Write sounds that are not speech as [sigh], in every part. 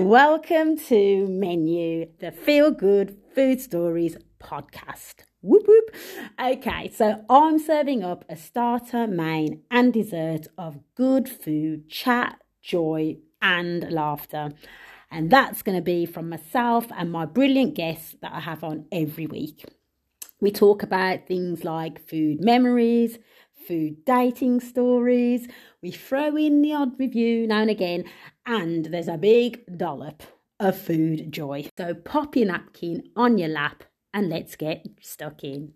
Welcome to Menu, the Feel Good Food Stories podcast. Whoop whoop. Okay, so I'm serving up a starter, main, and dessert of good food, chat, joy, and laughter. And that's going to be from myself and my brilliant guests that I have on every week. We talk about things like food memories, food dating stories. We throw in the odd review now and again, and there's a big dollop of food joy. So pop your napkin on your lap and let's get stuck in.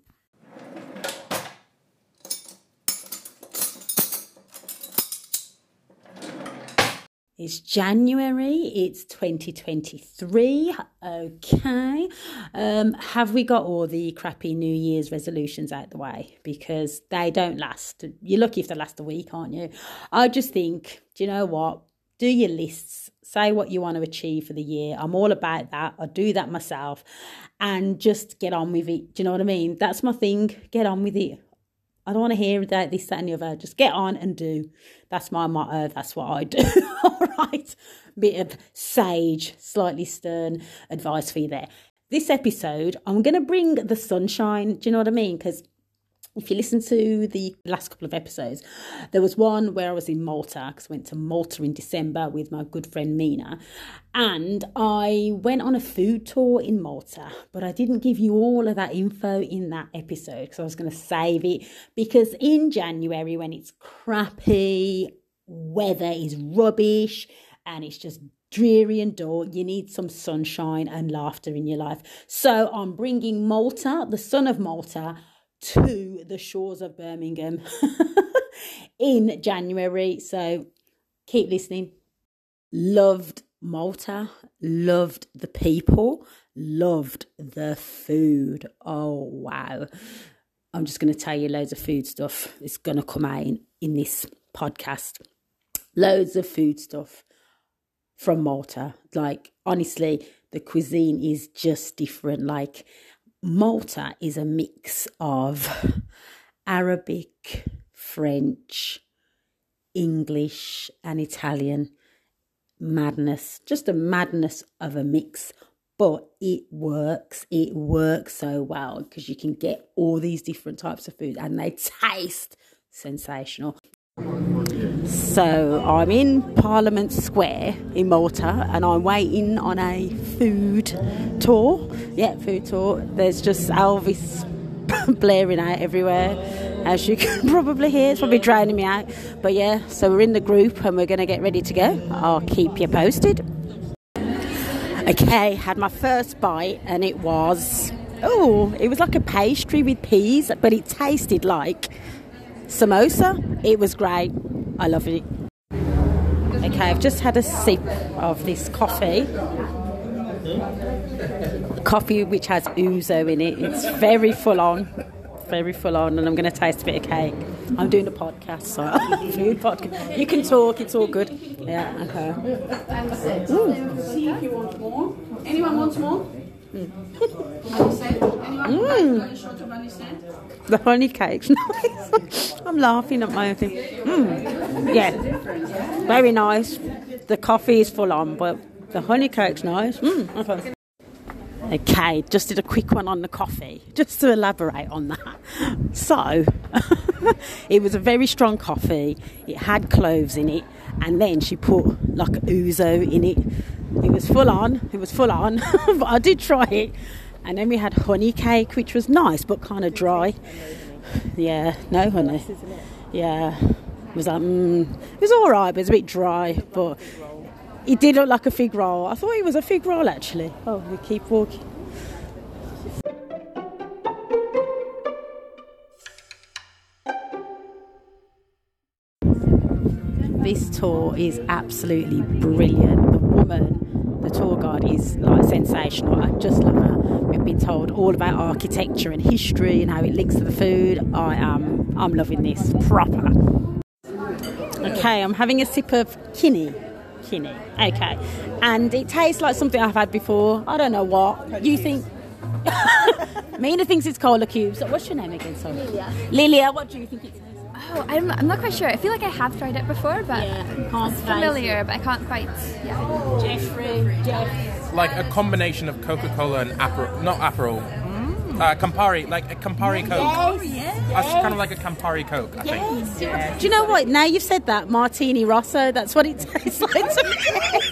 It's January, it's 2023. Okay. Um, have we got all the crappy New Year's resolutions out the way? Because they don't last. You're lucky if they last a week, aren't you? I just think, do you know what? Do your lists, say what you want to achieve for the year. I'm all about that. I do that myself and just get on with it. Do you know what I mean? That's my thing. Get on with it. I don't want to hear that this, that, and the other. Just get on and do. That's my motto. That's what I do. [laughs] All right. Bit of sage, slightly stern advice for you there. This episode, I'm going to bring the sunshine. Do you know what I mean? Because if you listen to the last couple of episodes, there was one where I was in Malta because I went to Malta in December with my good friend Meena, and I went on a food tour in Malta, but I didn't give you all of that info in that episode because I was going to save it because in January when it's crappy, weather is rubbish, and it's just dreary and dull. You need some sunshine and laughter in your life. So I'm bringing Malta, the sun of Malta to the shores of Birmingham [laughs] in January. So keep listening. Loved Malta, loved the people, loved the food. Oh, wow. I'm just going to tell you loads of food stuff. It's going to come out in, in this podcast. Loads of food stuff from Malta. Like, honestly, the cuisine is just different. Like, Malta is a mix of Arabic, French, English, and Italian madness. Just a madness of a mix, but it works. It works so well because you can get all these different types of food and they taste sensational. So I'm in Parliament Square in Malta and I'm waiting on a food tour. Yeah, food tour. There's just Elvis [laughs] blaring out everywhere. As you [laughs] can probably hear, it's probably drowning me out. But yeah, so we're in the group and we're going to get ready to go. I'll keep you posted. Okay, had my first bite and it was, oh, it was like a pastry with peas, but it tasted like samosa. It was great. I love it. Okay, I've just had a sip of this coffee. Coffee which has ouzo in it. It's very full on. Very full on, and I'm going to taste a bit of cake. I'm doing a podcast, so [laughs] food podcast. You can talk, it's all good. Yeah, okay. Mm. See if you want more. Anyone wants more? Mm. Mm. The honey cake's [laughs] nice. I'm laughing at my own thing. Mm. Yeah, very nice. The coffee is full on, but the honey cake's nice. Mm. Okay. Okay, just did a quick one on the coffee, [laughs] just to elaborate on that. So, [laughs] it was a very strong coffee. It had cloves in it, and then she put like ouzo in it. It was full on. It was full on, [laughs] but I did try it. And then we had honey cake, which was nice but kind of dry. Yeah, no honey. Yeah, it was mm, it was all right, but it was a bit dry. But it did look like a fig roll. I thought it was a fig roll actually. Oh, we keep walking. This tour is absolutely brilliant. The woman, the tour guide, is like sensational. I just love her. We've been told all about architecture and history and how it links to the food. I am, I'm loving this proper. Okay, I'm having a sip of Kinnie. Kinnie. Okay, and it tastes like something I've had before. I don't know what. You think? [laughs] Meena thinks it's cola cubes. What's your name again? Sorry. Lilia. Lilia, what do you think it tastes? Oh, I'm, I'm not quite sure. I feel like I have tried it before, but Yeah, it's familiar, but I can't quite. Yeah. Jeffrey, Jeff. Like a combination of Coca Cola and Aperol. Not Aperol. Uh, Campari, like a Campari Coke. That's kind of like a Campari Coke, I think. Do you know what? Now you've said that, Martini Rosso, that's what it [laughs] tastes like to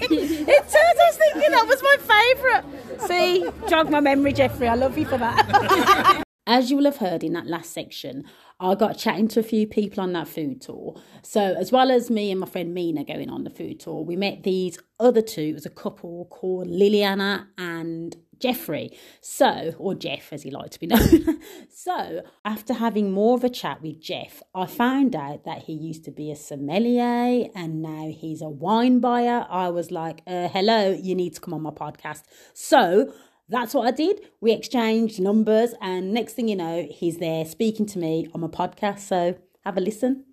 me. it does. I was thinking that was my favourite. See, jog my memory, Jeffrey. I love you for that. [laughs] As you will have heard in that last section, I got chatting to a few people on that food tour. So, as well as me and my friend Meena going on the food tour, we met these other two. It was a couple called Liliana and Jeffrey. So, or Jeff as he liked to be known. [laughs] so, after having more of a chat with Jeff, I found out that he used to be a sommelier and now he's a wine buyer. I was like, uh, hello, you need to come on my podcast. So, that's what I did. We exchanged numbers, and next thing you know, he's there speaking to me on my podcast. So have a listen.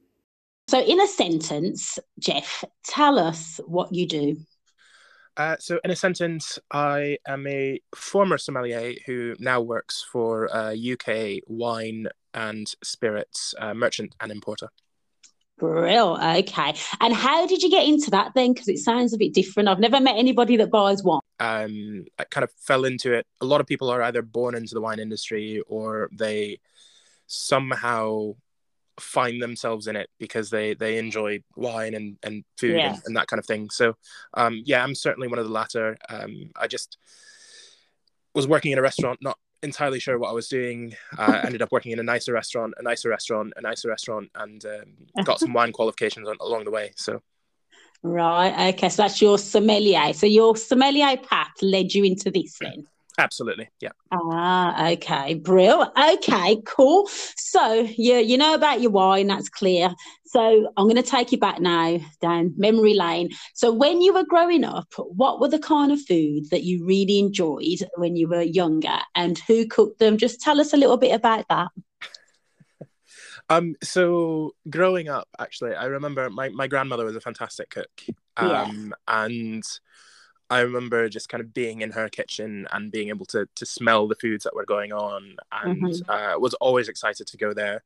So, in a sentence, Jeff, tell us what you do. Uh, so, in a sentence, I am a former sommelier who now works for a UK wine and spirits uh, merchant and importer. Brill. Okay. And how did you get into that then? Because it sounds a bit different. I've never met anybody that buys wine. Um, I kind of fell into it. A lot of people are either born into the wine industry or they somehow find themselves in it because they they enjoy wine and and food Yeah. and, and that kind of thing. So, um, yeah, I'm certainly one of the latter. Um, I just was working in a restaurant, not entirely sure what I was doing. Uh, [laughs] ended up working in a nicer restaurant, a nicer restaurant, a nicer restaurant, and um, [laughs] got some wine qualifications on, along the way. So, Right. Okay. So that's your sommelier. So your sommelier path led you into this [clears throat] then. Absolutely, yeah. Ah, okay, brill. Okay, cool. So you you know about your wine, that's clear. So I'm going to take you back now down memory lane. So when you were growing up, what were the kind of foods that you really enjoyed when you were younger, and who cooked them? Just tell us a little bit about that. [laughs] Um, so growing up, actually, I remember my, my grandmother was a fantastic cook. Yeah. Um, and I remember just kind of being in her kitchen and being able to to smell the foods that were going on and Mhm. uh, was always excited to go there.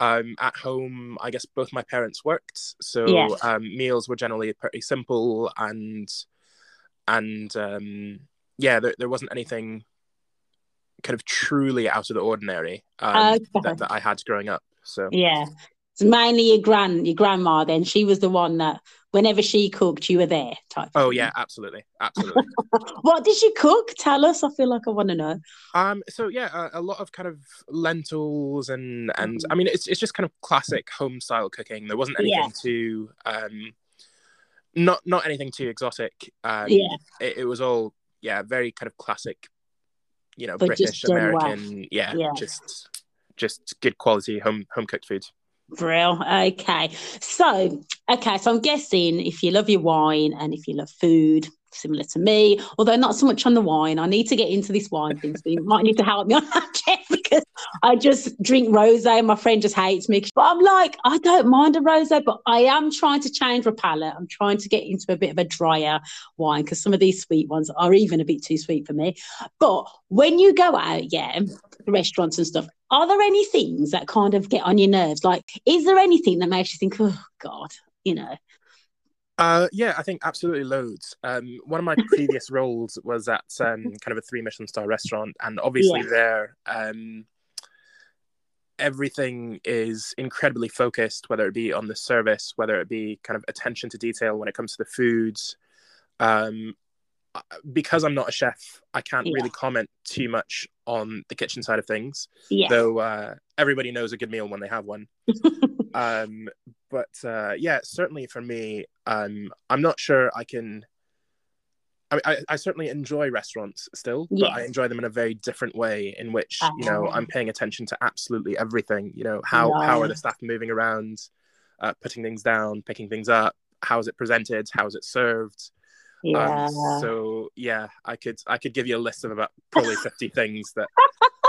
Um, at home, I guess both my parents worked, so Yes. um, meals were generally pretty simple and and um, yeah, there, there wasn't anything kind of truly out of the ordinary um, Okay. that, that I had growing up. So Yeah, it's mainly your grand your grandma. Then she was the one that whenever she cooked, you were there. Type. Oh yeah, absolutely, absolutely. [laughs] What did she cook? Tell us. I feel like I want to know. um, so yeah, a, a lot of kind of lentils and and. I mean it's it's just kind of classic home style cooking. There wasn't anything Yeah. too um, not not anything too exotic. Um, Yeah. it, it was all yeah, very kind of classic, you know, But British done well. American, yeah, Yeah. just just good quality home home cooked food. Brill. Okay. So, okay. So I'm guessing if you love your wine and if you love food, similar to me, although not so much on the wine, I need to get into this wine thing. So you might need to help me on [laughs] that, because I just drink rosé and my friend just hates me. But I'm like, I don't mind a rosé, but I am trying to change my palate. I'm trying to get into a bit of a drier wine because some of these sweet ones are even a bit too sweet for me. But when you go out, yeah, restaurants and stuff, are there any things that kind of get on your nerves? Like, is there anything that makes you think, oh God, you know? Uh, yeah, I think absolutely loads. Um, one of my [laughs] previous roles was at um, kind of a three Michelin star restaurant, and obviously Yeah. there, um, everything is incredibly focused, whether it be on the service, whether it be kind of attention to detail when it comes to the foods. Um, uh, because I'm not a chef, I can't Yeah. really comment too much on the kitchen side of things. Yeah. Though uh, everybody knows a good meal when they have one. [laughs] Um but uh yeah certainly for me um i'm not sure i can I, I, I certainly enjoy restaurants still but i enjoy them in a very different way in which you know Ah. i'm paying attention to absolutely everything. You know how how are the staff moving around uh, putting things down picking things up? How is it presented? How is it served yeah. um, so yeah i could i could give you a list of about probably 50 things that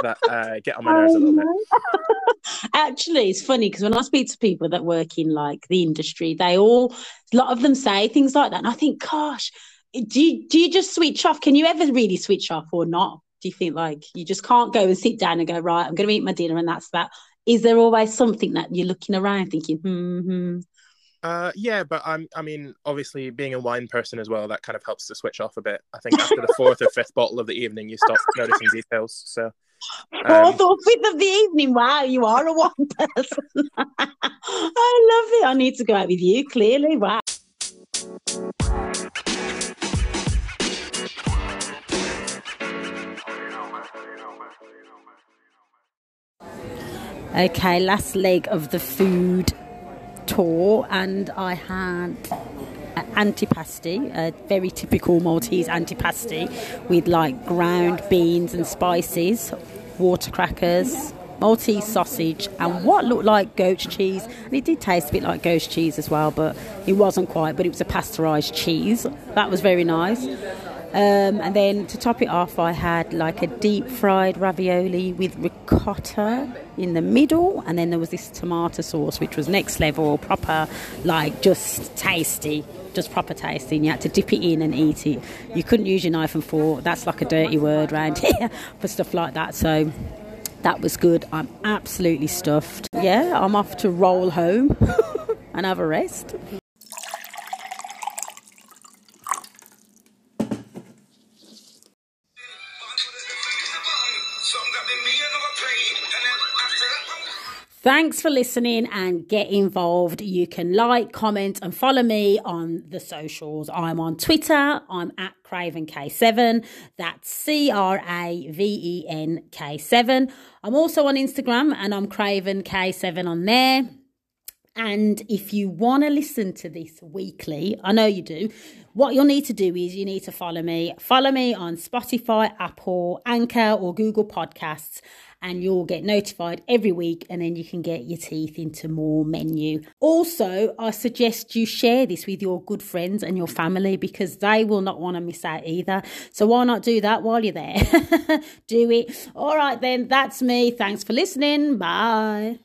that uh, get on my nerves a little bit [laughs] Actually, it's funny because when I speak to people that work in like the industry, they all, a lot of them say things like that. And I think, gosh, do you, do you just switch off? Can you ever really switch off or not? Do you think like you just can't go and sit down and go, right, I'm going to eat my dinner and that's that? is there always something that you're looking around thinking, hmm, hmm? Uh, yeah, but I'm. I mean, obviously, being a wine person as well, that kind of helps to switch off a bit. I think after the fourth or fifth bottle of the evening, you stop noticing details. So, fourth or fifth of the evening. Wow, you are a wine [laughs] person. I love it. I need to go out with you. Clearly, wow. Okay, last leg of the food tour, and I had antipasti, a very typical Maltese antipasti with like ground beans and spices, water crackers, Maltese sausage, and what looked like goat cheese. And it did taste a bit like goat cheese as well, but it wasn't quite, but it was a pasteurised cheese. That was very nice. Um, and then to top it off, I had like a deep fried ravioli with ricotta in the middle, and then there was this tomato sauce, which was next level, proper, like just tasty, just proper tasty. And you had to dip it in and eat it. You couldn't use your knife and fork. That's like a dirty word around [laughs] here for stuff like that. So that was good. I'm absolutely stuffed. Yeah, I'm off to roll home [laughs] and have a rest. Thanks for listening and get involved. You can like, comment, and follow me on the socials. I'm on Twitter. I'm at Craven K7. That's C R A V E N K7. I'm also on Instagram and I'm Craven K7 on there. And if you want to listen to this weekly, I know you do, what you'll need to do is you need to follow me. Follow me on Spotify, Apple, Anchor, or Google Podcasts and you'll get notified every week and then you can get your teeth into more menu. Also, I suggest you share this with your good friends and your family because they will not want to miss out either. So why not do that while you're there? [laughs] do it. All right then, that's me. Thanks for listening. Bye.